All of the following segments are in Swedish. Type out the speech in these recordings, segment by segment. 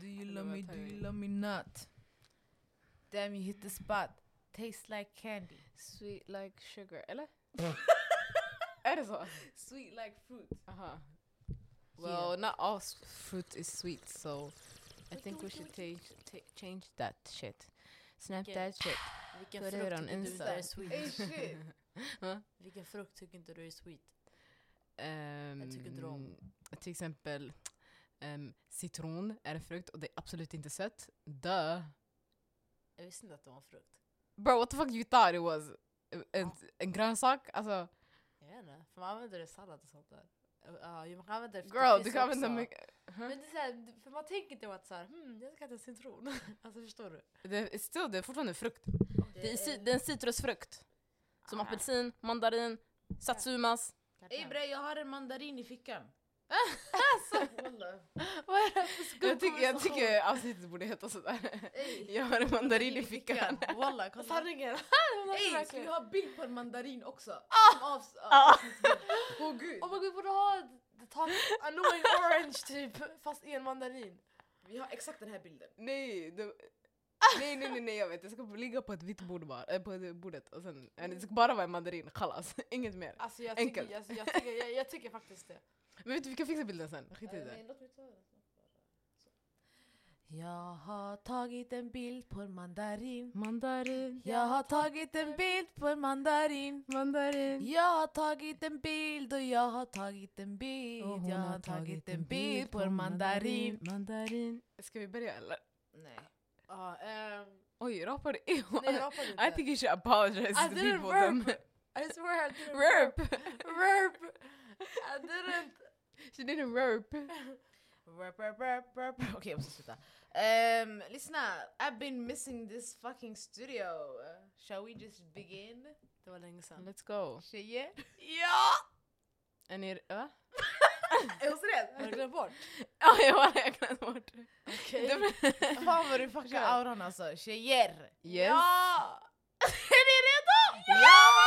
Do you love me, do you love me not? Damn you hit the spot. Tastes like candy. Sweet like sugar, eller? är det så? Sweet like fruit. Aha. Well, not all s- fruit is sweet, so I think we should change, that shit. Snap that shit. Vilken Put it frukt on tycker du inte är sweet? Hey shit. Va? Vilken frukt tycker inte du är sweet? Ehm, tycker inte om. Till exempel ehm, citron är en frukt och det är absolut inte sött. Duh. Jag visste inte att det var en frukt. Bro, what the fuck you thought it was? En, en grönsak? Alltså, Jag vet inte, för man använder det i sallad och sånt där. Ja, man kan använda det girl, du kan använda mycket... Men det är så här, för man tänker inte att så här, hmm, jag ska äta citron. alltså förstår du? Det är, still, det är fortfarande frukt. Det, Det är, det är en citrusfrukt. Som Ah. apelsin, mandarin, satsumas. Ey bre, jag har en mandarin i fickan. Wallah. Vad är det för skum Jag tycker, jag tycker avsnittet borde heta sådär. Ey. Jag har en mandarin i fickan. Walla, kolla. Sanningen! Ey, ska vi ha bild på en mandarin också? Ah! Avs- Ah! Åh gud. Oh my god, vi borde ha the top annoying orange typ, fast i en mandarin. Vi har exakt den här bilden. Nej, det, nej, nej, nej, nej, jag vet. Det ska ligga på ett vitt bord bara, äh, på det bordet och sen, äh, det ska bara vara en mandarin, chalas. Inget mer. Alltså jag Enkelt. tycker, alltså, jag, tycker, jag, jag tycker faktiskt det. Men vet du, vi kan fixa bilden sen. Skit i det. nej, låt mig ta den snabbt bara. Så. Jag har tagit en bild på en mandarin. Mandarin, Jag har tagit en bild på en mandarin. mandarin. Jag har tagit en bild och jag har tagit en bild. Och hon jag har tagit en bild på en mandarin. Mandarin. Ska vi börja eller? Nej. Ja, ehm, Oj, rapar du? Ew. nej jag rapade inte. I think you should apologize I to the didn't people. Them. I swear I didn't Rurp! Rurp! I didn't! She didn't rurp. Rap, rap, rap, rap. Okej, jag måste sluta. Um, lyssna, I've been missing this fucking studio. Uh, shall we just begin? Det var länge sedan. Let's go. Tjejer? Ja! Är ni... Va? Är hon seriös? Har du glömt bort? Ja, jag har räknat bort. Okej. Fan vad du fuckar auran alltså. Tjejer! Yes. Ja! Är ni redo? Ja!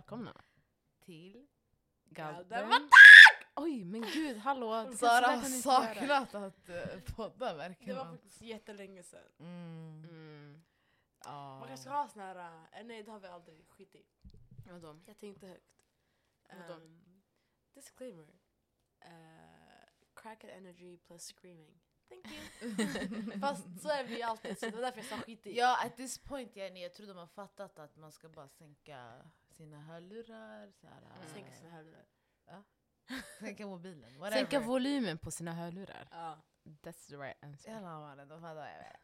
Välkomna Till. Galden. Oj, men gud, hallå. det- Sara har saknat att uh, podda Det verkligen. var faktiskt jättelänge sedan. Mm. Mm. Ja. Man kanske ska ha sån här... äh, nej det har vi aldrig, skit i. Vadå? Jag tänkte högt. Vadå? Um, disclaimer. Uh, crackhead energy plus screaming. Thank you. Fast så är vi alltid, så det var därför jag sa skit i. Ja, at this point Jenny, jag tror de har fattat att man ska bara sänka sina hörlurar, så här, Mm. Sänka sina hörlurar. sänka mobilen, whatever. Sänka volymen på sina hörlurar. Ja. That's the right answer. Jävlar mannen, fattar vad jag.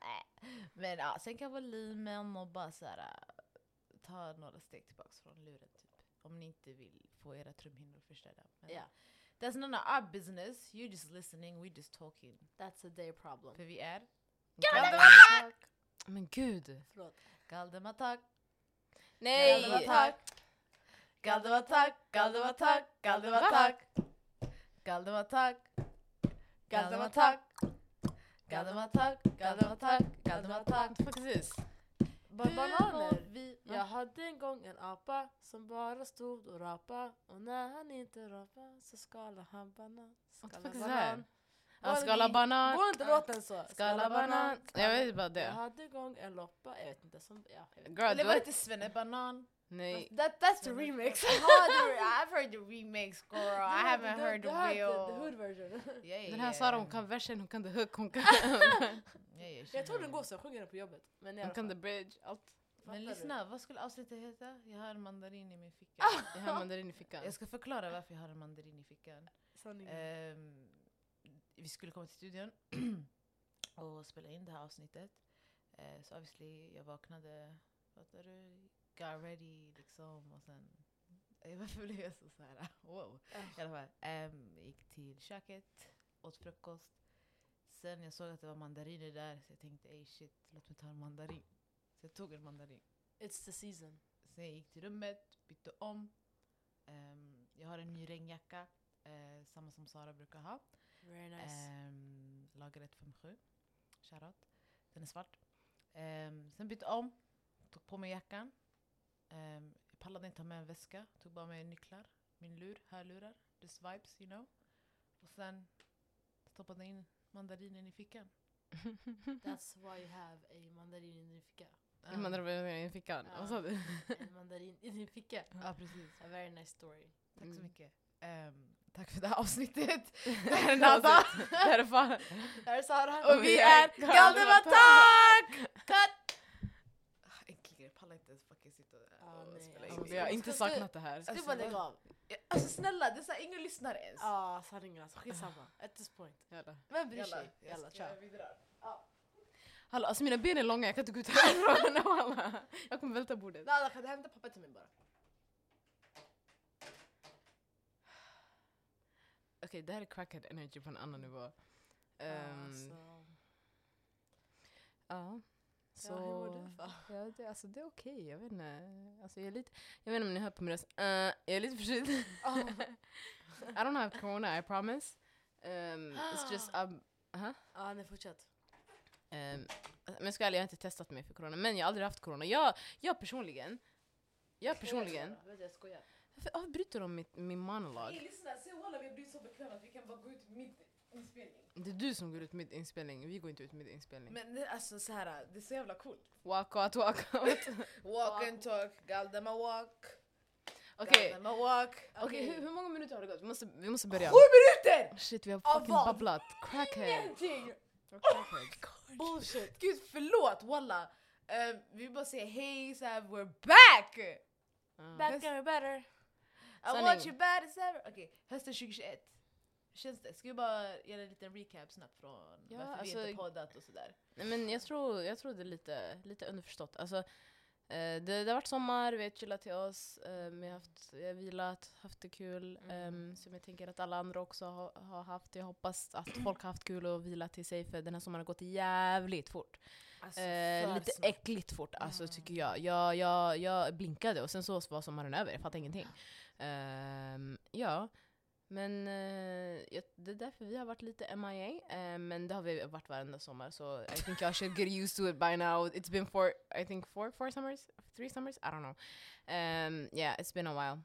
Men ja, sänka volymen och bara så här, äh, ta några steg tillbaks från luren typ. Om ni inte vill få era trumhinnor förstörda. Men Ja. That's none of our business, you're just listening, we're just talking. That's a day problem. För vi är Galdematak! Men gud. Förlåt. Galdematak, Nej! Galdematak, Galdematak, Galdematak, Galdematak, Galdematak, Galdematak, Galdematak, Galdematak, Galdematak. Precis. Bananer. vi... Jag hade en gång en apa som bara stod och rapa och när han inte rapade så skalade han banan. Skala banan. Går skala banan. Går inte låten så? Skala banan. Jag vet bara Jag det. hade en gång en loppa, jag vet inte. Som, ja, jag vet. Girl, Eller var det inte Svennebanan? Nej. That, that's the remix. I've heard the remix girl, I haven't heard the real. The hood version. Yeah, yeah, Den här yeah. Sara hon kan versen, hon kan the hook, hon kan... Yeah, yeah, Jag tror den går så, jag sjunger den på jobbet. Men hon kan the bridge, allt. Men lyssna, vad skulle avsnittet heta? Jag har en mandarin i min ficka. Jag har mandarin i fickan. Jag ska förklara varför jag har en mandarin i fickan. Ehm, vi skulle komma till studion och spela in det här avsnittet. Eh, så obviously, jag vaknade, fattar du? Got ready liksom och sen... Varför blev jag så såhär, wow? I alla fall, ehm, gick till köket, åt frukost. Sen jag såg att det var mandariner där så jag tänkte ey shit, låt mig ta en mandarin. Så jag tog en mandarin. It's the season. Sen jag gick till rummet, bytte om. Ehm, jag har en ny regnjacka, eh, samma som Sara brukar ha. Very nice. Um, lager 157. Shoutout. Den är svart. Ehm, sen bytte om, tog på mig jackan. Ehm, jag pallade inte ha med en väska, tog bara med nycklar, min lur, hörlurar, this vibes you know. Och sen stoppade in mandarinen i fickan. That's why you have a mandarin i din ficka. Hur man drar i fickan. Vad sa du? En mandarin i din ficka. Ja, precis. A very nice story. Tack så Mm. mycket. Ehm, tack för det här avsnittet. Det här är Nada. Det här är fan. Här är Sara. Och vi är Galdevatak! Cut! Ah, jag pallar inte ens fucking sitta där Ah, och nej, spela alltså, in. Vi har Ska- inte saknat det här. Ska du Alltså, bara lägga vad- av? Alltså snälla, det är så här, ingen lyssnar ens. Ja, sanningen alltså. Skitsamma. At this point. Jävlar. Vem bryr Jalla, sig? jag Jalla, kör. vi drar. Hallå, alltså mina ben är långa, jag kan inte gå ut härifrån. Jag kommer välta bordet. Nada, kan du hämta papper till mig bara? Okej, det här är crackhead energy på en annan nivå. Ehm, alltså, ja. Så, ja, hur mår du för? Ja, det, alltså, det är okej, jag vet inte. Alltså, jag, är lite, jag vet inte om ni hör på min röst. Eh, jag är lite förkyld. I don't have corona, I promise. Um, it's just, um, huh? Ja, nej fortsätt. Um, men jag ska ärlig, jag har inte testat mig för corona. Men jag har aldrig haft corona. Jag, jag personligen, jag personligen, jag skojar. varför avbryter de mitt, min monolog? lyssna, se walla vi har blivit så bekväma att vi kan bara gå ut mitt inspelning. Det är du som går ut mitt inspelning, vi går inte ut mitt inspelning. Men det, alltså så här, det är så jävla coolt. Walk out, walk out. Walk and talk, Galdema walk. Okej, Galdema walk. okej hur, hur många minuter har det gått? Vi måste, vi måste börja. Sju minuter! Shit, vi har Av fucking vad? babblat. Crackhead. Ingenting! We're crackheads. Bullshit! Gud förlåt walla. Um, vi vill bara säga hej, så här, we're back! Ja. Back and better. I Sanning. want you bad as ever. Okej, hösten 2021. Känns det? Ska vi bara göra en liten recap snabbt från Ja, varför vi alltså- inte poddat och sådär? Nej, men jag tror, jag tror det är lite, lite underförstått. Alltså, eh, det, det har varit sommar, vi har chillat till oss, eh, vi, har haft, vi har vilat, haft det kul. Mm. ehm, som jag tänker att alla andra också har, har haft. Jag hoppas att folk har haft kul och vilat till sig för den här sommaren har gått jävligt fort. Alltså, Eh, lite snabbt. äckligt fort alltså, Mm. tycker jag. Jag, jag. jag blinkade och sen så var sommaren över, jag fattade ingenting. Ehm, ja, men eh, det är därför vi har varit lite MIA. eh, men det har vi varit varenda sommar så I think I should get used to it by now. It's been four, I think four, four summers? Three summers? I don't know. Um, yeah, it's been a while.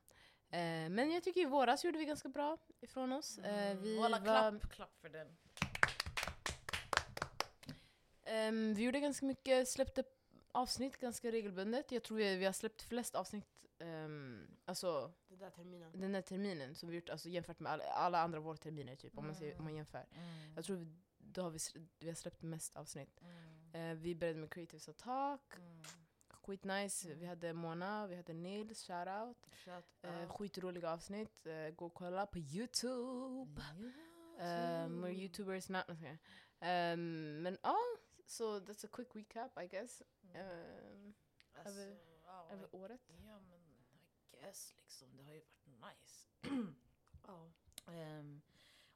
Eh, men jag tycker i våras gjorde vi ganska bra ifrån oss. Eh, vi Walla, var- klapp, klapp för den. Ehm, vi gjorde ganska mycket, släppte avsnitt ganska regelbundet. Jag tror vi, vi har släppt flest avsnitt um, alltså, Den där terminen. den här terminen som vi gjort alltså, jämfört med alla, alla andra vårterminer typ, om, man ser, om man jämför. Mm. Jag tror vi, då har vi, vi har släppt mest avsnitt. Mm. Eh, vi började med Creatives Attack, Mm. skitnice. Mm. Vi hade Mona, vi hade Nils, shoutout. Shout Eh, out. skitroliga avsnitt, eh, gå och kolla på Youtube. Um, we're youtubers now. Okay. Um, men ja, so that's a quick recap I guess. Um, Alltså, över- ja, över året. Ja men I guess liksom, det har ju varit nice. Ja. Ehm,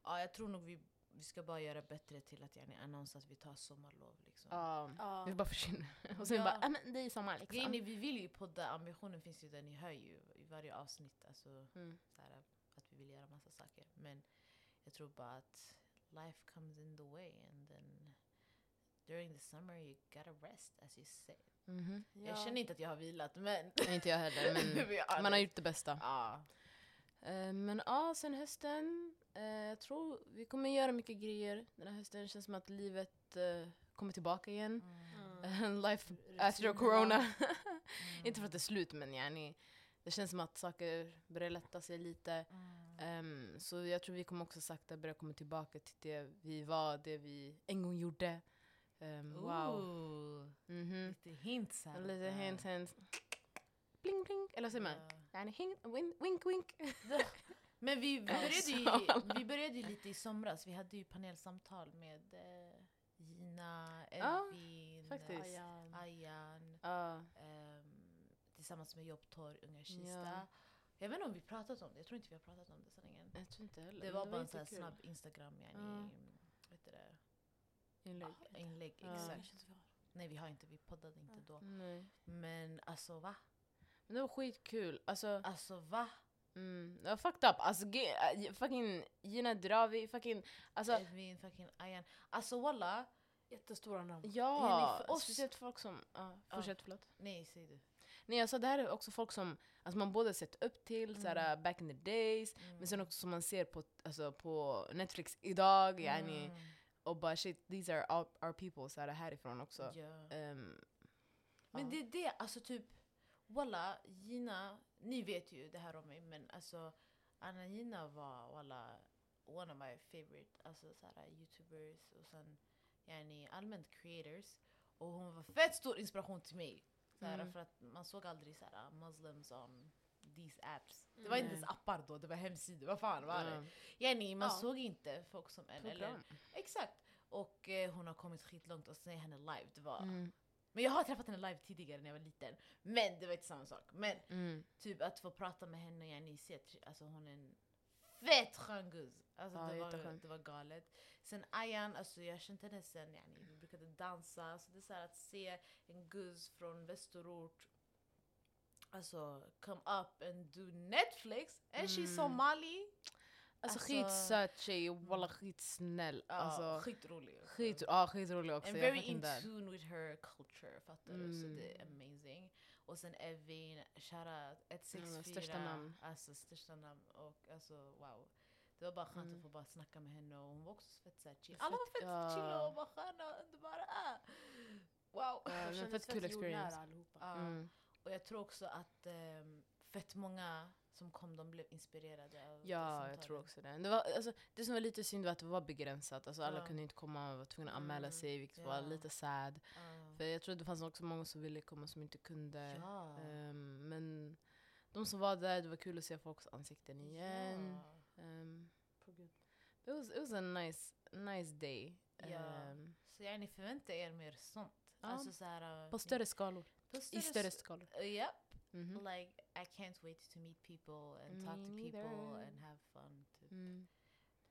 ja jag tror nog vi, vi ska bara göra bättre till att yani, annonsera att vi tar sommarlov liksom. Ja, Ja. vi bara försvinner. Och sen Ja. bara, ah, men det är sommar Grejen liksom. är, vi vill ju podda, ambitionen finns ju där, ni hör ju i varje avsnitt alltså, Mm. så här, att vi vill göra massa saker. Men jag tror bara att life comes in the way and then during the summer you gotta rest as you say. Mhm. Jag känner inte att jag har vilat men... Inte jag heller, men man har gjort det bästa. Ja. Eh, men ja, sen hösten. eh, jag tror vi kommer göra mycket grejer den här hösten. Det känns som att livet eh, kommer tillbaka igen. Mm. Life after corona. Mm. Inte för att det är slut men yani, det känns som att saker börjar lätta sig lite. Mm. Ehm, så jag tror vi kommer också sakta börja komma tillbaka till det vi var, det vi en gång gjorde. Ehm, wow. Ooh, Mhm. Lite hints här. Lite där. hint hint. Bling bling. Eller säger man? Ja. Hint, wink wink. wink. Men vi, vi, började ju, vi började ju lite i somras. Vi hade ju panelsamtal med eh, Gina, faktiskt. Ayan. Ayan, Ja. ehm, tillsammans med Jobbtorg, Unga Kista. Ja. Jag vet inte om vi pratat om det, jag tror inte vi har pratat om det så länge. jag tror inte heller. Det var bara en sån snabb Instagram yani, Ja. Inlägg. Ah, inlägg. Ja. Exakt. Nej vi har inte, vi poddade inte då. Nej. Men alltså va? Men det var skitkul. Alltså, Alltså va? mm, det var fucked up. Alltså, äh, fucking Gina Dirawi, fucking... Alltså, Edvin, fucking Ayan. Alltså walla, Jättestora namn. Ja, för oss- speciellt folk som... Ja, fortsätt, förlåt. Nej, säg du. Nej, sa det här är också folk som alltså man både sett upp till, såhär, back in the days, men sen också som man ser på, alltså, på Netflix idag, yani, Mm. Och bara shit, these are our, our people, såhär, härifrån också. Ja. Ehm, Men det är det, alltså typ, walla, Gina, ni vet ju det här om mig, men alltså Anna Gina var walla one of my favorite alltså, såhär, youtubers och sen yani, allmänt creators. Och hon var fett stor inspiration till mig. Såhär, Mm. För att man såg aldrig såhär, muslims on these apps. Det var inte ens appar då, det var hemsidor. Vad fan var det? Yani, man Ja. såg inte folk som en. Eller, exakt. Och eh, hon har kommit skitlångt och se henne live. Det var, Mm, men jag har träffat henne live tidigare när jag var liten. Men det var inte samma sak. Men mm. typ att få prata med henne, ja, ni ser, tr- alltså hon är en fett skön guzz. Alltså Ja, det, var, det var galet. Sen Ayan, alltså jag kände henne sen, yani, vi brukade dansa. Så det är så här att se en guzz från västerort Alltså, come up and do Netflix. And she's Mm. Somali. Alltså, Alltså- skitsöt tjej, walla skitsnäll. Alltså, skitrolig. skit, ja, skitrolig också. And very in tune with her culture, fattar du? Så Mm. det är amazing. Och sen Evin, shoutout, 164. Ja, största namn. Alltså största namn. Och alltså wow. Det var bara skönt Mm. att få bara snacka med henne och hon var också fett såhär chill. Alla var Fett- ja. chilla och bara sköna och underbara. Wow. Ja, De men kändes fett kul experience. allihopa. Ja. Mm. Och jag tror också att ehm, fett många som kom, de blev inspirerade av det Ja, jag tror också det. Det, var, alltså, det som var lite synd var att det var begränsat. Alltså, alla Ja. kunde inte komma, man var tvungna att anmäla Mm, sig, vilket var ja. lite sad. Ja. För jag tror det fanns också många som ville komma som inte kunde. Ehm, men de som var där, det var kul att se folks ansikten igen. Um, it, was, it was a nice, nice day. Ja. Ehm, Så jag ni förväntar er mer sånt. Alltså så här, på större skalor. På I större s- skalor. Uh, yep. Mhm. Like I can't wait to meet people and Me talk to people neither. and have fun. Typ. Mm.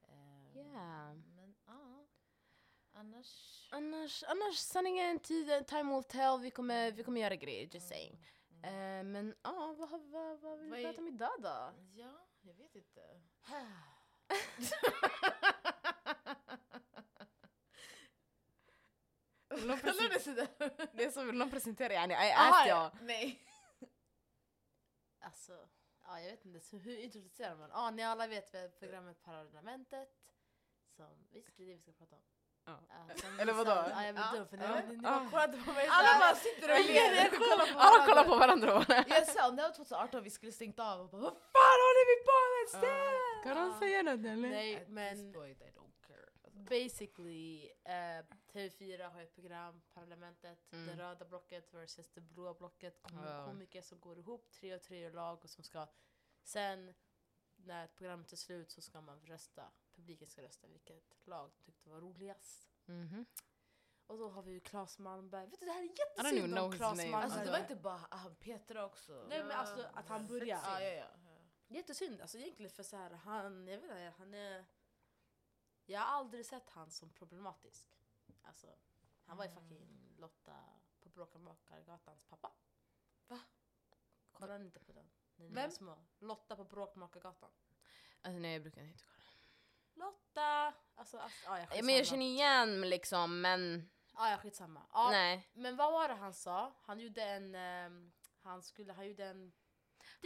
Ehm, Yeah. Men ja. Annars... Annars, annars sanningen, tiden, time will tell. Vi kommer, vi kommer göra grejer, just saying. Mm. Eh, men ja, vad, vad, vad vill vi prata om idag då? Ja, jag vet inte. Vill någon Kolla presen- det sådär. det är som vill någon presentera, yani, I asked jag. Nej. Alltså, ja, jag vet inte, så hur introducerar man? Ja, ni alla vet väl programmet Parlamentet. Som, visst, det är det vi ska prata om. Ja. Ja, Eller vadå? Ja, jag Ja. inte, för ni, Ja. ni, ni Ja. bara kollade på mig Alla bara sitter och ler. Alla kollar på varandra. Jag sa om det var 2018 vi skulle stängt av och bara vad fan håller vi på med? Stäng! Kan de säga något eller? Nej, men basically, eh, TV4 har ett program, Parlamentet, Mm. det röda blocket versus det blåa blocket. Kom- Ja. Komiker som går ihop, tre och tre lag och som ska sen när programmet är slut så ska man rösta. Publiken ska rösta vilket lag de tyckte var roligast. Mhm. Och då har vi ju Claes Malmberg. Vet du det här är jättesynd om Claes. Malmberg. Alltså det var inte bara han, Petra också. Nej, men alltså att han börjar. Ja, ja, ja. ja. Jättesynd alltså egentligen för så här, han, jag vet inte, han är... Jag har aldrig sett han som problematisk. Alltså, han var ju Mm. fucking Lotta på Bråkmakargatans pappa. Va? Kollar ni inte på den? När ni Vem? var små. Lotta på Bråkmakargatan. Alltså, nej, jag brukar inte kolla. Lotta! Alltså, alltså ja, jag Ja, men jag känner igen liksom, men Ja, ja, skitsamma. Ja, nej. Men vad var det han sa? Han gjorde en, ehm, han skulle, han gjorde en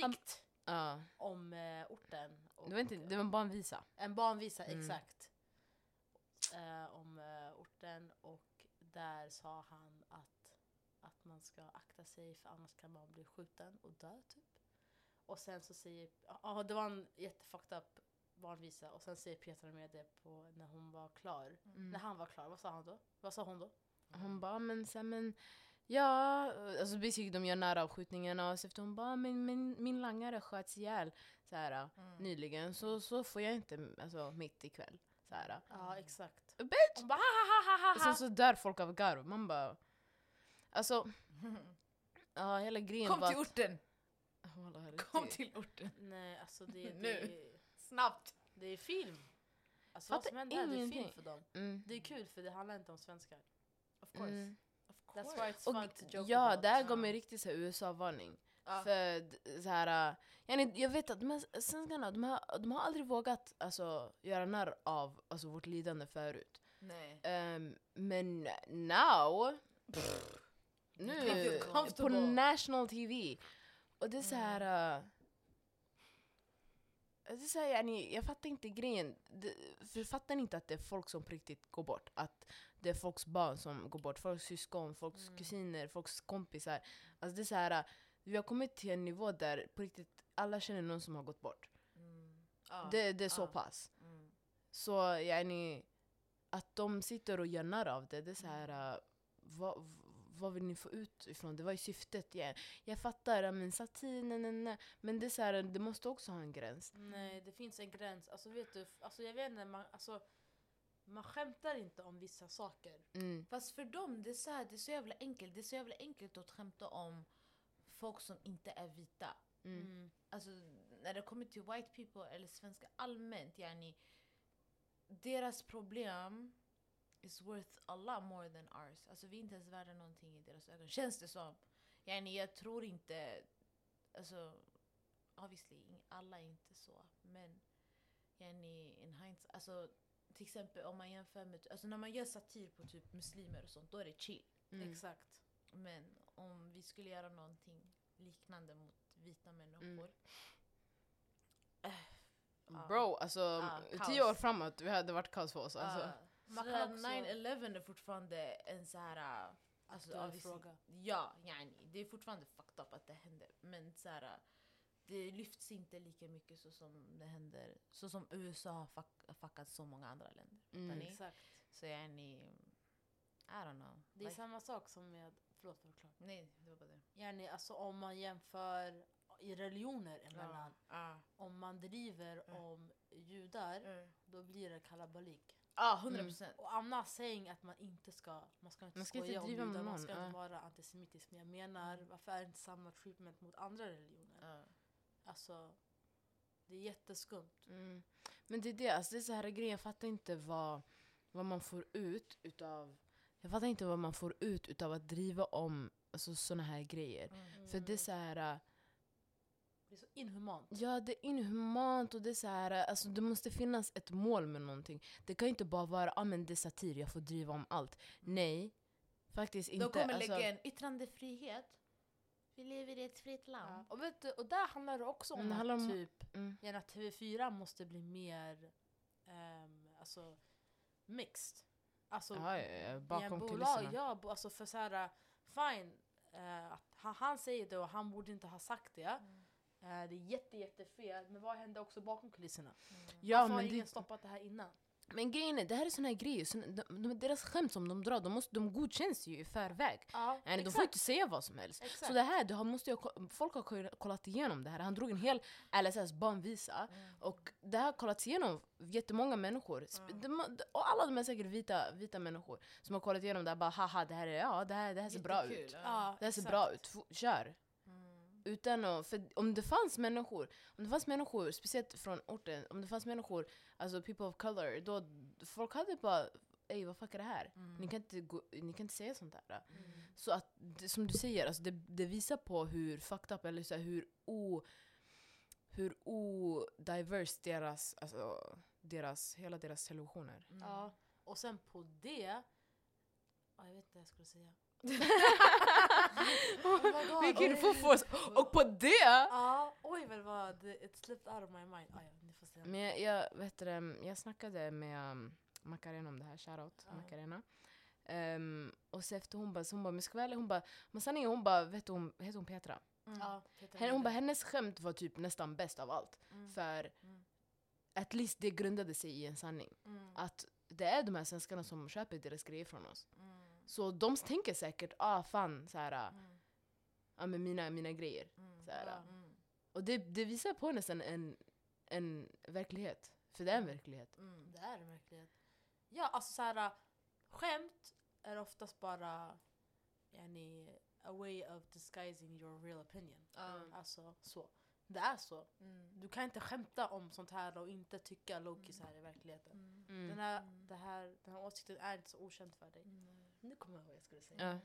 Han- dikt Ja. om eh, orten. Och, Det var, inte, det var bara en visa. En barnvisa, Mm. exakt. Eh, om eh, orten och där sa han att, att man ska akta sig för annars kan man bli skjuten och dö typ. Och sen så säger, ja det var en jättefucked up barnvisa och sen säger Petra med det på när hon var klar. Mm. När han var klar, vad sa han då? Vad sa hon då? Hon bara, men sen men Ja, alltså basically de gör nära avskjutningarna och så efter hon bara, men min, min langare sköts ihjäl så här, Mm. nyligen så, så får jag inte alltså, mitt ikväll. Så här. Ja exakt. Bitch! Hon bara ha ha ha ha Och ha sen så dör folk av garv. Man bara... Alltså, ja hela grejen Kom var till att- orten! Herre, Kom till orten! Nej alltså det, Nu. det, Snabbt! det är film. Alltså vad Fattar som händer här, det är film för dem. Mm. Det är kul för det handlar inte om svenskar. Of course. Mm. Of That's why it's Och fun to joke ja, about. det här gav mig riktigt USA-varning. Ja. För så här, äh, jag vet att de här svenskarna, de har, de har aldrig vågat alltså, göra narr av alltså, vårt lidande förut. Ehm, men now, nu You feel på national TV. Och det är så här... uh, det är så här yani, jag fattar inte grejen. Det, för fattar inte att det är folk som på riktigt går bort? Att det är folks barn som går bort, folks syskon, folks Mm. kusiner, folks kompisar. Alltså det är så här, uh, vi har kommit till en nivå där på riktigt alla känner någon som har gått bort. Mm. Ja. Det, det är så ja. pass. Mm. Så yani, att de sitter och gör av det, det är så här. Uh, vad, vad vill ni få ut ifrån det? Vad är syftet? Jag, jag fattar, ja, men satir, nej, nej, nej. Men det är så här, det måste också ha en gräns. Nej, det finns en gräns. Alltså vet du, alltså jag vet inte, man, alltså, man skämtar inte om vissa saker. Mm. Fast för dem, det är, så här, det är så jävla enkelt. Det är så jävla enkelt att skämta om folk som inte är vita. Mm. Alltså när det kommer till white people eller svenskar allmänt, yani, deras problem is worth a lot more than ours. Alltså vi är inte ens värda någonting i deras ögon, känns det som. Yani, jag tror inte, alltså obviously, alla är inte så, men yani, in hindsight, alltså till exempel om man jämför med, alltså när man gör satir på typ muslimer och sånt, då är det chill. Mm. Exakt. Men om vi skulle göra någonting liknande mot vita människor. Äh, ja. Bro, alltså Ja, tio år framåt, vi hade varit kaos för oss. Alltså. Man så kan där också- 9-11 är fortfarande en så här... äh, Alltså, Aktuell fråga. Ja, yani, det är fortfarande fucked up att det händer. Men så här, äh, det lyfts inte lika mycket så som det händer. Så som USA har fuck, fuckat så många andra länder. Mm. Exakt. Så yani, I don't know. Det är Like- samma sak som med, förlåt var det klart. Nej, det var bara det. Yani, alltså om man jämför i religioner emellan. Ja, Om man driver Mm. om judar, mm. då blir det kalabalik. Ja, 100 procent. Och I'm not saying att man inte ska, man ska inte Man ska inte skoja om driva med judar, man ska inte vara antisemitisk. Men jag menar, Mm. varför är det inte samma treatment mot andra religioner? Alltså, det är jätteskumt. Mm. Men det är det, alltså det är så här grejen, jag fattar inte vad, vad man får ut utav jag fattar inte vad man får ut utav att driva om alltså, såna här grejer. Mm. För det är så här, äh, Det är så inhumant. ja det är inhumant och det är så här, äh, alltså det måste finnas ett mål med någonting. Det kan inte bara vara, ah, men det är satir, jag får driva om allt. Nej, faktiskt inte. De kommer alltså, lägga en yttrandefrihet. Vi lever i ett fritt Ja. land. Och, vet du, och där handlar det också om Mm, det att typ, mm. gärna TV4 måste bli mer ehm, alltså, mixed. Alltså, ja, ja, ja, bakom bolag, kulisserna. Ja, alltså för såhär, fine, eh, att han, han säger det och han borde inte ha sagt det. Mm. Eh, det är jätte, jättefel, men vad hände också bakom kulisserna? Ja, Varför har ingen det, stoppat det här innan? Men grejen är, det här är såna här grejer, såna, de, de, deras skämt som de drar, de, måste, de godkänns ju i förväg. Ja, Nej, de får inte säga vad som helst. exakt. Så det här, det har, måste jag, folk har ko- kollat igenom det här. Han drog en hel LSS barnvisa. Mm. Och det här har kollats igenom jättemånga människor. Mm. de, och alla de är säkert vita, vita människor som har kollat igenom det här. Bara haha, det här, är, ja, det här, det här ser bra Jättekul, ut. ja. ja, Det här ser exakt. bra ut, F- kör. Utan att, för om det fanns människor, om det fanns människor, speciellt från orten, om det fanns människor, alltså people of color, då folk hade bara Ey vad fuck är det här? Mm. Ni, kan inte gå, ni kan inte säga sånt där. Mm. Så att, det, som du säger, alltså det, det visar på hur fucked up, eller så här, hur o... Hur odivers deras, alltså, deras, hela deras televisioner. Mm. Ja, och sen på det, ja, jag vet inte vad jag skulle säga. Oh my God, Vilken fofos! Och på det! Ja, oj vad det var, it slipped out of my mind. Ah, ja, ni får se. Men jag, jag, vet det, jag snackade med um, Macarena om det här, shoutout Ja. Macarena. Um, och så efter hon bara, hon bara, men ska vara ärlig?" hon bara, men sanningen hon bara, vet du, hon, heter hon Petra? Mm. Ja, Henne, hon bara, hennes skämt var typ nästan bäst av allt. Mm. För Mm. at least det grundade sig i en sanning. Mm. Att det är de här svenskarna som köper deras grejer från oss. Mm. Så de tänker säkert, ah fan, så här, Mm. ah, med mina, mina grejer. Mm. Så här, Ja. Mm. Och det, det visar på nästan en, en verklighet. För det är en Mm. verklighet. Mm. Det är det verkligen. Ja, alltså såhär, skämt är oftast bara yani, a way of disguising your real opinion. Ja. Alltså så. Det är så. Mm. Du kan inte skämta om sånt här och inte tycka Loki så här i verkligheten. Mm. Mm. Den, här, Mm. det här, den här åsikten är inte så okänd för dig. Mm. Nu kommer jag ihåg vad jag skulle säga. Ja.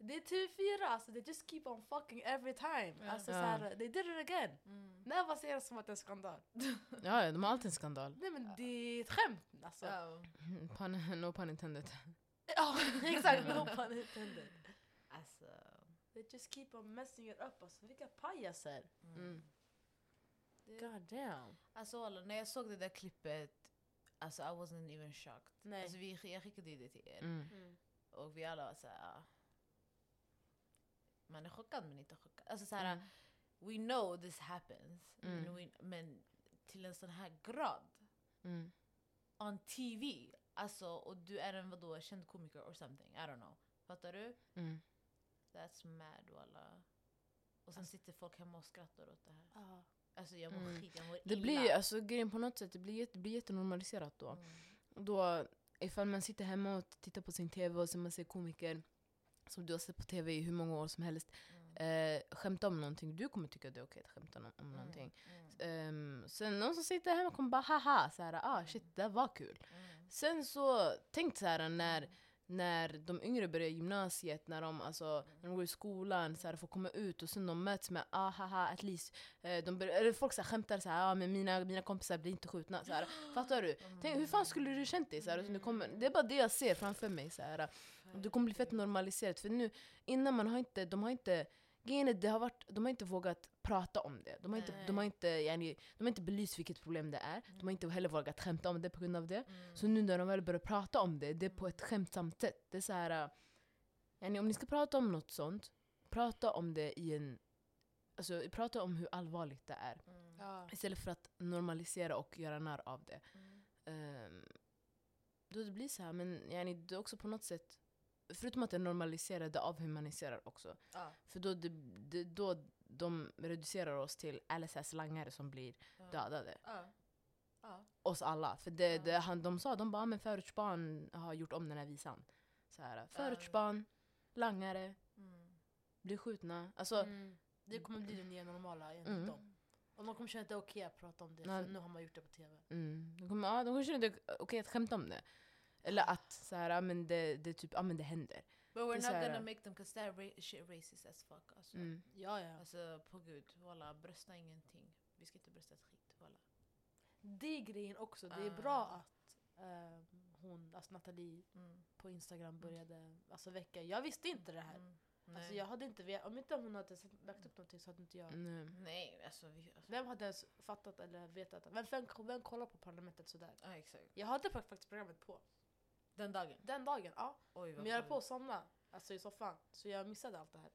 Det är TV4, alltså they just keep on fucking every time. Ja. Alltså Ja. såhär, they did it again. Mm. När var det som att det är en skandal? Ja, de har alltid en skandal. Nej men det är ett skämt alltså. Ja. Pun, no pun intended. Ja, exakt, no pun intended. Alltså. They just keep on messing it up alltså, vilka pajaser. Mm. Det- God damn. Alltså alla, när jag såg det där klippet, alltså I wasn't even shocked. Nej. Alltså vi, jag skickade ju det till er Mm. Mm. och vi alla var såhär, ah. man är chockad men inte chockad. Alltså såhär, Mm. we know this happens, Mm. men, we, men till en sån här grad, Mm. on TV, alltså och du är en vadå, känd komiker or something, I don't know. Fattar du? Mm. That's mad walla. Och sen sitter folk hemma och skrattar åt det här. Ja. Alltså jag mår Mm. skit, jag mår Det illa. blir alltså grejen på något sätt, det blir, det blir jättenormaliserat då. Mm. då. Ifall man sitter hemma och tittar på sin TV och så man ser komiker som du har sett på TV i hur många år som helst Mm. eh, skämta om någonting, du kommer tycka det är okej att skämta om, om någonting. Mm. Ehm, sen någon som sitter hemma kommer bara haha, så här, ah shit det där var kul. Mm. Sen så, tänk så här när, när de yngre börjar gymnasiet, när de, alltså, när de går i skolan, så här, får komma ut och sen de möts med ah haha at least, eh, de börjar, eller folk så här, skämtar så här, ah, men mina, mina kompisar blir inte skjutna. Så här, fattar du? Tänk, hur fan skulle du känt dig? Så här, du kommer, det är bara det jag ser framför mig. Så här, det kommer bli fett normaliserat. För nu, innan man har inte, de har inte, grejen är, det har varit, de har inte vågat prata om det. De har inte, de har inte, yani, de har inte belyst vilket problem det är. De har inte heller vågat skämta om det på grund av det. Mm. Så nu när de väl börjar prata om det, det är på ett skämtsamt sätt. Det är så här, yani, om ni ska prata om något sånt, prata om det i en... Alltså prata om hur allvarligt det är. Mm. Ja. Istället för att normalisera och göra narr av det. Mm. Ehm, då det blir så här, men yani, det är också på något sätt, förutom att det normaliserar, det avhumaniserar också. Ja. För då, det, det, då de reducerar oss till LSS-langare som blir Ja. dödade. Ja. Oss alla. För det, det, han, de sa, de bara, "Ah, men förortsbarn har gjort om den här visan. Så här, förortsbarn, langare, Mm. blir skjutna. Alltså, Mm. Det kommer bli det nya normala enligt Mm. dem. Och de kommer känna att det är okej att prata om det, Nej. för nu har man gjort det på TV. mm, de kommer, ja, de kommer känna det är okej att skämta om det. Eller att så här, men det, det, typ, ja, men det händer. But we're not gonna make them, cause they're ra- shit racist as fuck alltså. Mm. Ja, ja. Alltså på gud, walla brösta ingenting. Vi ska inte brösta ett skit, walla. Det är grejen också. Det är Ah. bra att eh, hon, alltså Nathalie Mm. på Instagram började alltså, väcka. Jag visste inte det här. Mm. Alltså, jag hade inte vet, om inte hon hade sett- lagt upp någonting så hade inte jag. Nej. Nej, alltså vi... Alltså. Vem hade ens fattat eller vetat? Vem, vem, vem kollar på Parlamentet sådär? Ja, exakt. Jag hade faktiskt programmet på. Den dagen. Den dagen, ja. Oj Men jag höll på att somna alltså, i soffan. Så jag missade allt det här.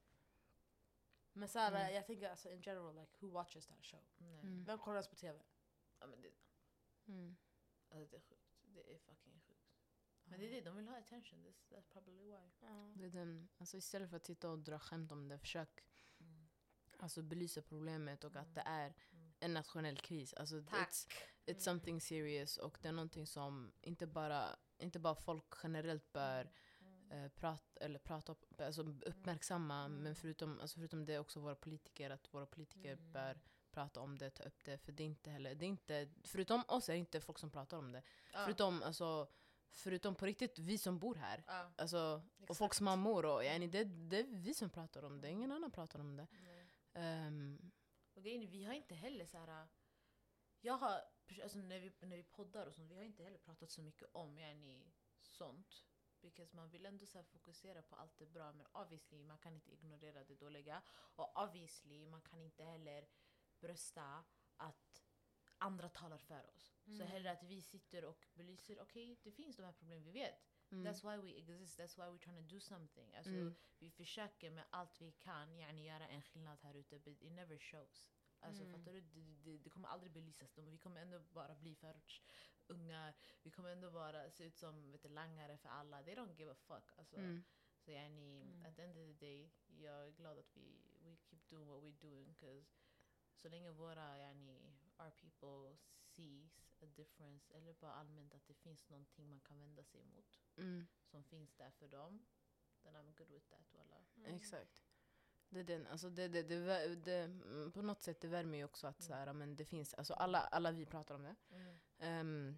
Men så här, Mm. jag tänker alltså in general, like who watches that show? Mm. Vem kollar ens på TV? Ja, men det, Mm. alltså, det är sjukt. Det är fucking sjukt. Men det är det, de vill ha attention. That's, that's probably why. Ja. Det är den, alltså istället för att sitta och dra skämt om det, försök Mm. alltså, belysa problemet och Mm. att det är Mm. en nationell kris. Alltså, It's, Tack! it's Mm. something serious och det är någonting som inte bara, inte bara folk generellt bör Mm. eh, prata, eller prata alltså uppmärksamma, Mm. men förutom, alltså förutom det också våra politiker, att våra politiker Mm. bör prata om det, ta upp det, för det är inte heller, det är inte, förutom oss är det inte folk som pratar om det. Ja. Förutom, alltså, förutom på riktigt vi som bor här, Ja. alltså, och Exakt. folks mammor, och, yani, det, det är vi som pratar om det, ingen annan pratar om det. Ehm, Och grejen vi har inte heller så här. Jag har, alltså när vi, när vi poddar och sånt, vi har inte heller pratat så mycket om yani, sånt. Because man vill ändå så fokusera på allt det bra men obviously man kan inte ignorera det dåliga. Och obviously man kan inte heller brösta att andra talar för oss. Så Mm. hellre att vi sitter och belyser, okej det finns de här problemen vi vet. mm, That's why we exist, that's why we're trying to do something. Alltså, mm, vi försöker med allt vi kan yani, göra en skillnad här ute, but it never shows. Alltså, Mm. fattar du? Det, det, det kommer aldrig belysas. De, vi kommer ändå bara bli förortsungar. Vi kommer ändå bara se ut som vet du, langare för alla. They don't give a fuck. Alltså, mm, Så yani, Mm. at the end of the day, jag är glad att vi we keep doing what we're doing. Cause så länge våra, yani, our people sees a difference, eller bara allmänt att det finns någonting man kan vända sig mot, mm. som finns där för dem, then I'm good with that. Walla. Mm. Exakt. Det, är den, alltså det, det, det, det, mm, på något sätt det värmer ju också att Mm. så här, men det finns, alltså alla, alla vi pratar om det. Mm. Ehm,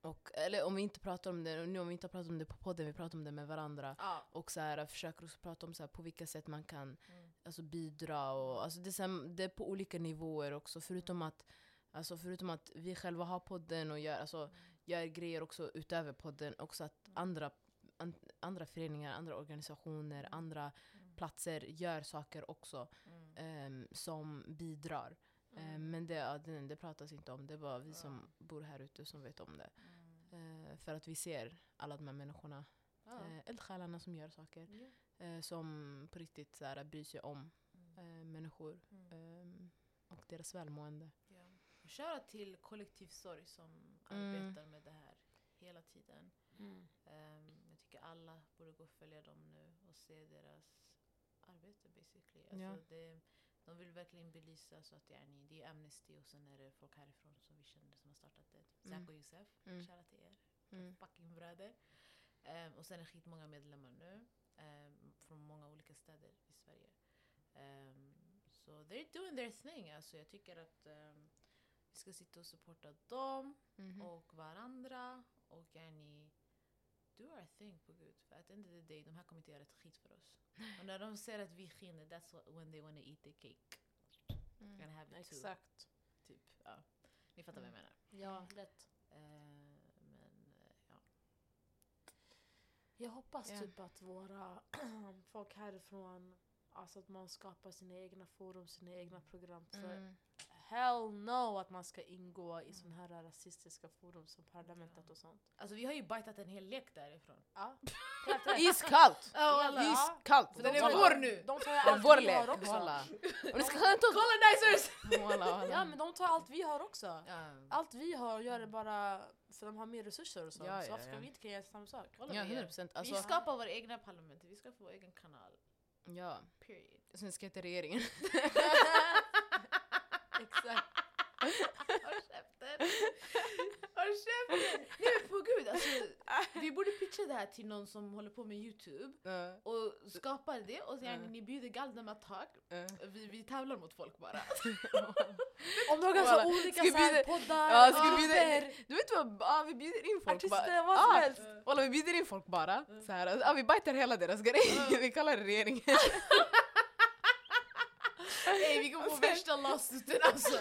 Och, eller om vi inte pratar om det, nu om vi inte har pratat om det på podden, vi pratar om det med varandra. Ja. Och så här, försöker också prata om så här, på vilka sätt man kan Mm. alltså, bidra. Och, alltså, det, är här, det är på olika nivåer också. Förutom att, alltså, förutom att vi själva har podden och gör, alltså, gör grejer också utöver podden. Också att andra, an, andra föreningar, andra organisationer, andra platser gör saker också Mm. ehm, som bidrar. Ehm, men det, ja, det, det pratas inte om. Det är bara vi som bor här ute som vet om det. Mm. Eh, för att vi ser alla de här människorna, Ja. eh, eldsjälarna som gör saker. Ja. Eh, som på riktigt så här, bryr sig om Mm. eh, människor Mm. ehm, och deras välmående. Ja. Shoutout till Kollektiv Sorg som Mm. arbetar med det här hela tiden. Mm. Ehm, jag tycker alla borde gå och följa dem nu och se deras arbete basically. Alltså Ja. det, de vill verkligen belysa så att yani, det är Amnesty och sen är det folk härifrån som vi känner som har startat det. Typ Mm. Zack och Josef, Mm. shoutout till er. Mm. Fucking bröder. Ehm, och sen är skitmånga medlemmar nu. ehm, från många olika städer i Sverige. Um, so they're doing their thing. Alltså jag tycker att ehm, vi ska sitta och supporta dem Mhm. och varandra och yani do our thing på gud. För at the end of the day, de här kommer inte göra ett skit för oss. Och när de ser att vi skiner, that's what, when they wanna eat the cake. Mm. And have it too. Exakt. Typ. Ja. Ni fattar vad jag menar. Ja, lätt. Eh, men eh, ja. Jag hoppas Ja. typ att våra folk härifrån, alltså att man skapar sina egna forum, sina egna program. För Mm. Hell no att man ska ingå i sådana här rasistiska forum som parlamentet och sånt. Alltså vi har ju bajtat en hel lek därifrån. Ja. Iskallt! Iskallt! För den är vår nu! De tar allt Vår vi har lek, också. Och ni ska ut! Colonizers! Ja men de tar allt vi har också. Ja. Allt vi har gör det bara för de har mer resurser och sånt. Ja, så ja, varför ska vi inte kunna göra samma sak? Ja, vad vi gör. 100 procent. vi Alltså, skapar våra egna parlament, vi ska få egen kanal. ja. Period. Sen ska jag till regeringen. Exakt. Håll käften! Håll käften! Nej men på gud alltså, vi borde pitcha det här till någon som håller på med youtube Ja, och skapar det och sen Mm. ni bjuder Galdemar tag. ja. Vi, vi tävlar mot folk bara. Om ganska Walla. olika Ska så bjuda- poddar, Ja, ska bjuda- Du vet vad, ah, vi bjuder in folk bara. artister, vad som Ah, helst. Walla, vi bjuder in folk bara. Så här, ah, vi bajtar hela deras grej. vi kallar det regeringen. Ey vi kommer få värsta lawsuiten alltså.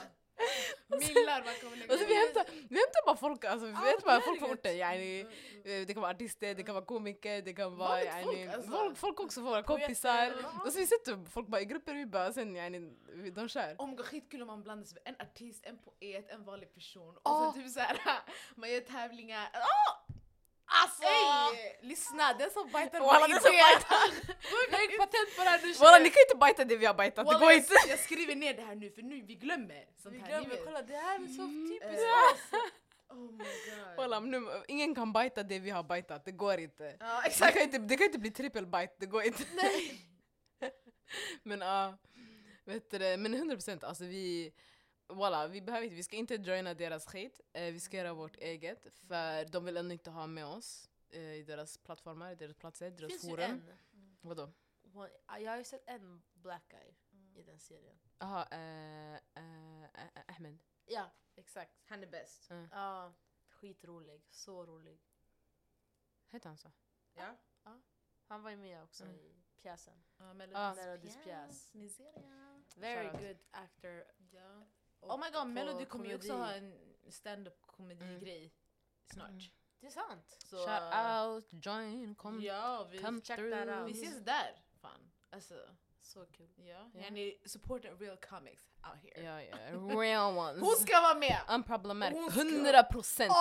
Millar man kommer lägga Alltså, vi, hämtar, vi hämtar bara folk, alltså, vi hämtar bara folk från orten. Yani, Mm, eh, det kan vara artister, det kan vara komiker, det kan vara yani, folk, alltså. folk, folk också, våra kompisar. ja. Och så vi sätter folk bara i grupper, vi bara, sen yani, de kör. Oh my god, skitkul om man blandar sig med en artist, en poet, en vanlig person. Och Ah. sen typ såhär, man gör tävlingar. Oh! Alltså! Ey, lyssna, den som bajtar Walla, den som idé. Lägg patent på det här nu Walla ni kan inte bajta det vi har bajtat, det Walla, går jag, inte. jag skriver ner det här nu för nu vi glömmer sånt Vi här. glömmer, ni vet. kolla det här är så typiskt Eh, oss. Oh my god. Walla, nu, ingen kan bajta det vi har bajtat, det går inte. Ja Det exakt. kan inte, det kan inte bli trippelbite, det går inte. men ja, vet du, det, men 100% alltså vi, Walla, vi behöver inte, vi ska inte joina deras skit, eh, vi ska göra vårt eget. För de vill ändå inte ha med oss eh, i deras plattformar, i deras platser, deras finns ju forum. en. Vadå? Hon- Jag har ju sett en black guy i den serien. Jaha, eh, eh, eh, Ahmed. Ja, exakt. Han är bäst. Ja, skitrolig. Så rolig. Hette han så? Ja. Han var ju med också Mm. i pjäsen. Uh, Melodys pjäs. Miseria. Very good actor. Ja. Oh my god, Melody kommer ju också ha en stand-up komedi-grej snart. Mm. Det är sant. Så, Shout uh, out, join, kom, Ja, vi, come check through. that out. vi ses där. Fan. Alltså, Så kul. ja. Ja. Yani supporting real comics out here. Ja, ja, real ones. Hon ska vara med! Unproblematic, Hon ska- 100 procent!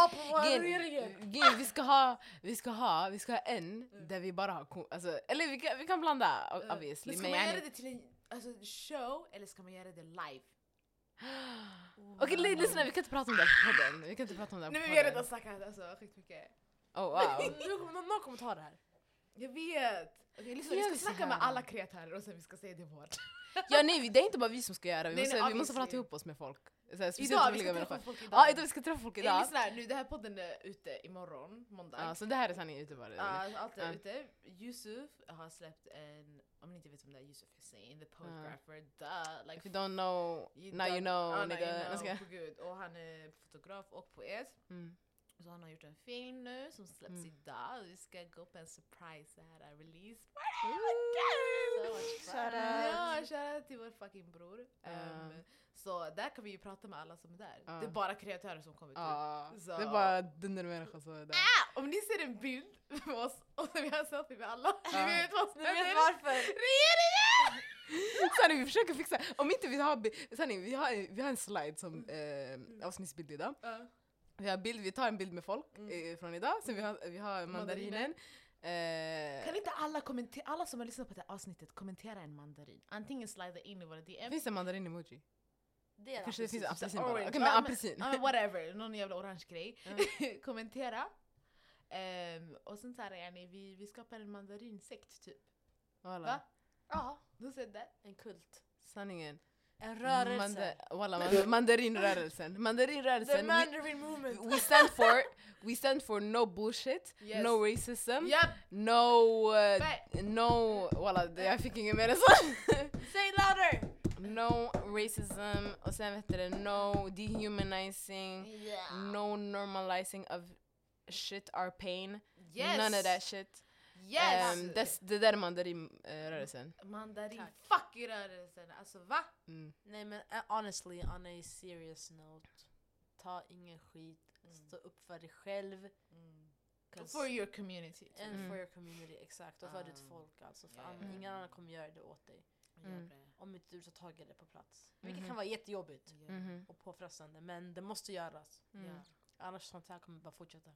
Vi ska ha, vi ska ha, vi ska ha en där vi bara har, alltså, eller vi kan, vi kan blanda Uh, obviously. Men ska man göra det till en alltså, show eller ska man göra det live? Okej li- lyssna, vi kan inte prata om det här på podden. Vi kan inte prata om det här Nej på men vi har podden. redan snackat alltså, skitmycket. Oh wow. Någon kommer ta det här. Jag vet! Lyssna, Gör vi ska snacka med alla kreatörer och sen vi ska säga det vårt. Ja nej, det är inte bara vi som ska göra vi Nej, måste, nej, vi måste prata ihop oss med folk. Så här, speciellt Idag, vi ska träffa folk idag. Ja, idag vi ska träffa folk idag. lyssna här, nu, det här podden är ute imorgon, måndag. Ja, så det här är sanningen ute bara. Ja, allt är Ja. ute. Yusuf har släppt en, om ni inte vet vem det är, Yusuf Hussein, the photographer, duh. Like, If you don't know, you now you don't- know Ja, now you know, på gud. Och han är fotograf och poet. Mm. Så han har gjort en film nu som släpps Mm. idag vi ska gå på en surprise så här release. So much fun. Shout out. Ja, shoutout till vår fucking bror. Ja. Ehm, så där kan vi ju prata med alla som är där. Ja. Det är bara kreatörer som kommer till. Ja, Så- det är bara dundermänniskor som är där. Ah! Om ni ser en bild med oss och vi har en selfie med alla, Ja. ni vet vad som händer. varför? Regeringen! Sanning, vi försöker fixa, om inte vi har, sanning, vi har, vi har en slide som eh, avsnittsbild idag. Vi, har bild, vi tar en bild med folk Mm. eh, från idag, sen vi har, vi har mandarinen. Eh, Kan inte alla, kommentera, alla som har lyssnat på det här avsnittet kommentera en mandarin? Antingen slida in i våra DM. finns det mandarin-emoji? Det är Kanske det finns apelsin. bara. Okej men Ja, men- apelsin. Men whatever, någon jävla orange grej. Ja. kommentera. Ehm, och sen såhär yani, vi, vi skapar en mandarinsekt typ. Voilà. Va? Ja, Who said that? en kult. Sanningen. En rörelse. Manda- voilà, man- mandarinrörelsen. The Mandarinrörelsen. We, mandarin movement. we stand for we stand for no bullshit, Yes. no racism, Japp! no uh, no det- jag fick inget mer än så. Say louder! no racism och sen vet du no dehumanizing, Yeah. no normalizing of shit or pain, Yes! none of that shit. Yes! Um, det, det där är mandarinrörelsen. Mandarin Tack. fuck i rörelsen, alltså va? Mm. Nej men uh, honestly, on a serious note. Ta ingen skit, Mm. stå upp för dig själv. 'cause- For your community. typ. and Mm. for your community, exakt. Och för ditt Ah. folk alltså. För ja. ingen annan kommer göra det åt dig. Mm. Om inte du tar tag i det på plats. Vilket Mhm. kan vara jättejobbigt. Mhm. och påfrestande. Men det måste göras. Mm. Ja. Annars sånt här kommer bara fortsätta.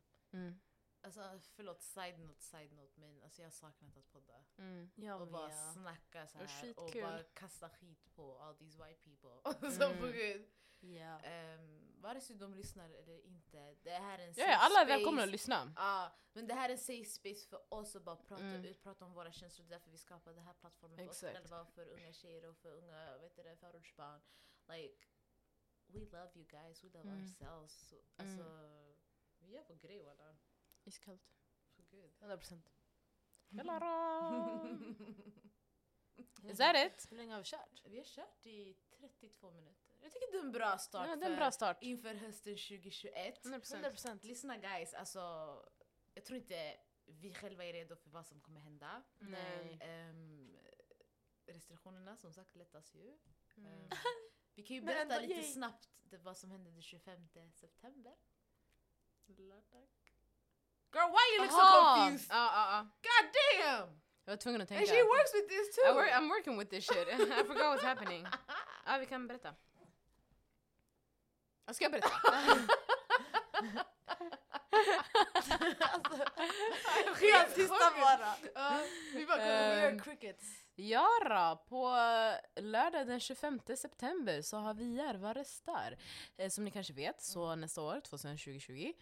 Alltså förlåt, side note, side note men alltså jag har saknat att podda. Mm. Jag och bara med. snacka så här och bara kasta skit på all these white people. så Mm. på gud. Ja. Um, vare sig de lyssnar eller inte, det här är en Ja, safe ja, alla är space. välkomna att lyssna. Ja, men det här är en safe space för oss att bara prata Mm. ut, prata om våra känslor. Det är därför vi skapar den här plattformen för Exakt. oss själva, för unga tjejer och för unga vet du, det, förortsbarn. Like, we love you guys, we love Mm. ourselves. Så, Mm. Alltså, vi gör vår grej walla. Iskallt. För gud. 100%. Is that it? Hur länge har vi kört? Vi har kört i 32 minuter. Jag tycker det är en bra start Ja, det är en bra start. inför hösten 2021. 100%. 100%. Lyssna guys, alltså jag tror inte vi själva är redo för vad som kommer hända. Nej. Ehm, restriktionerna som sagt lättas ju. Mm. Ehm, vi kan ju berätta ändå, lite yay. snabbt det, vad som hände den 25 september. Lördag. Girl why you look so Aha! confused? Ja, ja, ja. God damn! Jag var tvungen att tänka. And she works with this too! I work, I'm working with this shit. I forgot what's happening. Ja, vi kan berätta. Ska jag berätta? Helt tysta bara! Vi bara kommer are crickets. Ja då, på lördag den 25 september så har vi Järva röstar. Eh, som ni kanske vet så nästa år, 2020,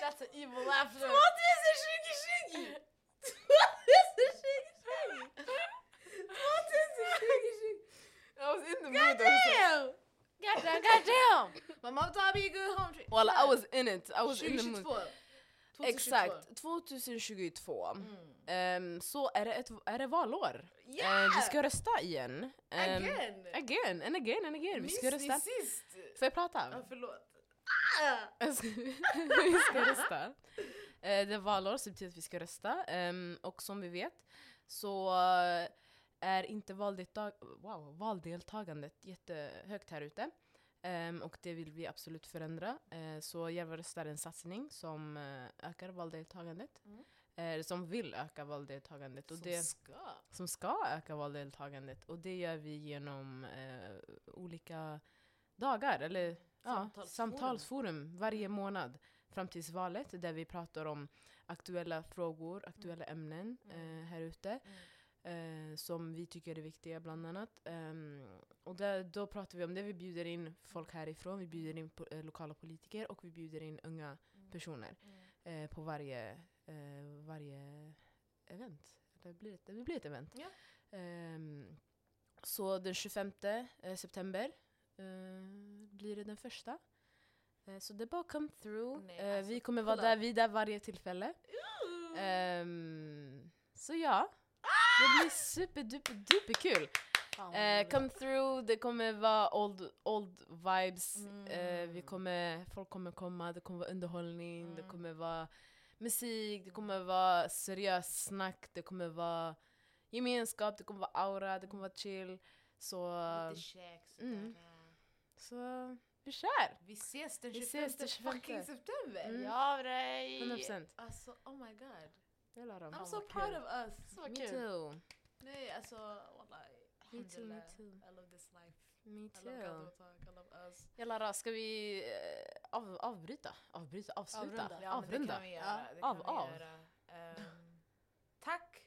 That's an evil laughter. 2020! 2020! I was in the God damn! Goddamn, goddamn! Mamma tar me Well, I was in it. I was in the mood. 2022. Exakt, 2022. Mm. Ehm, så är det, ett, är det valår. Yeah! Eh, vi ska rösta igen. Ehm, Again! Again, and again, and again. Vi ska rösta. sist? Får jag prata? Ja, förlåt. Ah! Vi ska rösta. Eh, det är valår, så det betyder att vi ska rösta. Ehm, och som vi vet så eh, är inte valdeltag wow, valdeltagandet jättehögt här ute. Ehm, och det vill vi absolut förändra. Eh, så Järva röstar en satsning som eh, ökar valdeltagandet. Mm. Eh, som vill öka valdeltagandet. Och Som det, ska. som ska öka valdeltagandet. Och det gör vi genom olika dagar, eller ja, Samtalsforum. samtalsforum varje månad fram tills valet där vi pratar om aktuella frågor, aktuella ämnen Mm. här ute. Eh, som vi tycker är viktiga bland annat. Ehm, och där, då pratar vi om det. Vi bjuder in folk härifrån, vi bjuder in po- eh, lokala politiker och vi bjuder in unga Mm. personer Mm. eh, på varje, eh, varje event. Det blir ett, det blir ett event. Ja. Ehm, så den 25 eh, september blir det den första. Så det är bara come through. Nej, alltså, vi kommer vara där, vi är där varje tillfälle. Ehm, så ja. Det blir super duper kul. Eh, come through, det kommer vara old, old vibes. Eh, vi Mm. kommer, folk kommer komma, det kommer vara underhållning, det Mm. kommer vara musik, det kommer vara seriöst snack, det kommer vara gemenskap, det kommer vara aura, det kommer vara chill. Så, Lite käk, mm. så vi kör! Vi ses den Vi 25 ses den 25. fucking september! Mm. Ja bre! 100%. Alltså oh my god. Jag la dem. I'm so proud kul. of us. Så Me kul. too. Nej alltså wallahi. Me too, me too. I love this life. Me I love too. Talk, I love us. Jalla ska vi eh, av, avbryta? Avbryta? Avsluta? Avrunda. Ja, men det Avrunda? kan vi göra. Ja. Det kan Av, vi av. göra. Ehm, tack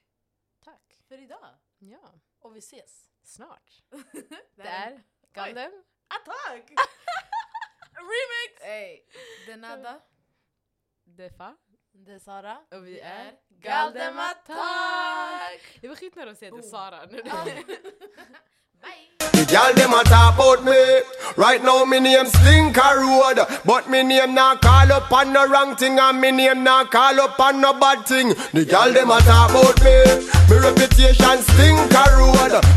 Tack. för idag. Ja, Och vi ses. snart. Det Det är Galdem. Attack! Remix! Ey, det är Nada. Defa. Det är Sara. Och vi Vi är är Galdem Attack! Jag var skitnödig att säga till Boom. Sara nu. The girl dem a talk about me. Right now me name Slinker Road, but me name not call up on no wrong thing, and me name not call up on no bad thing. The girl dem a talk about me. Me reputation Slinker Road.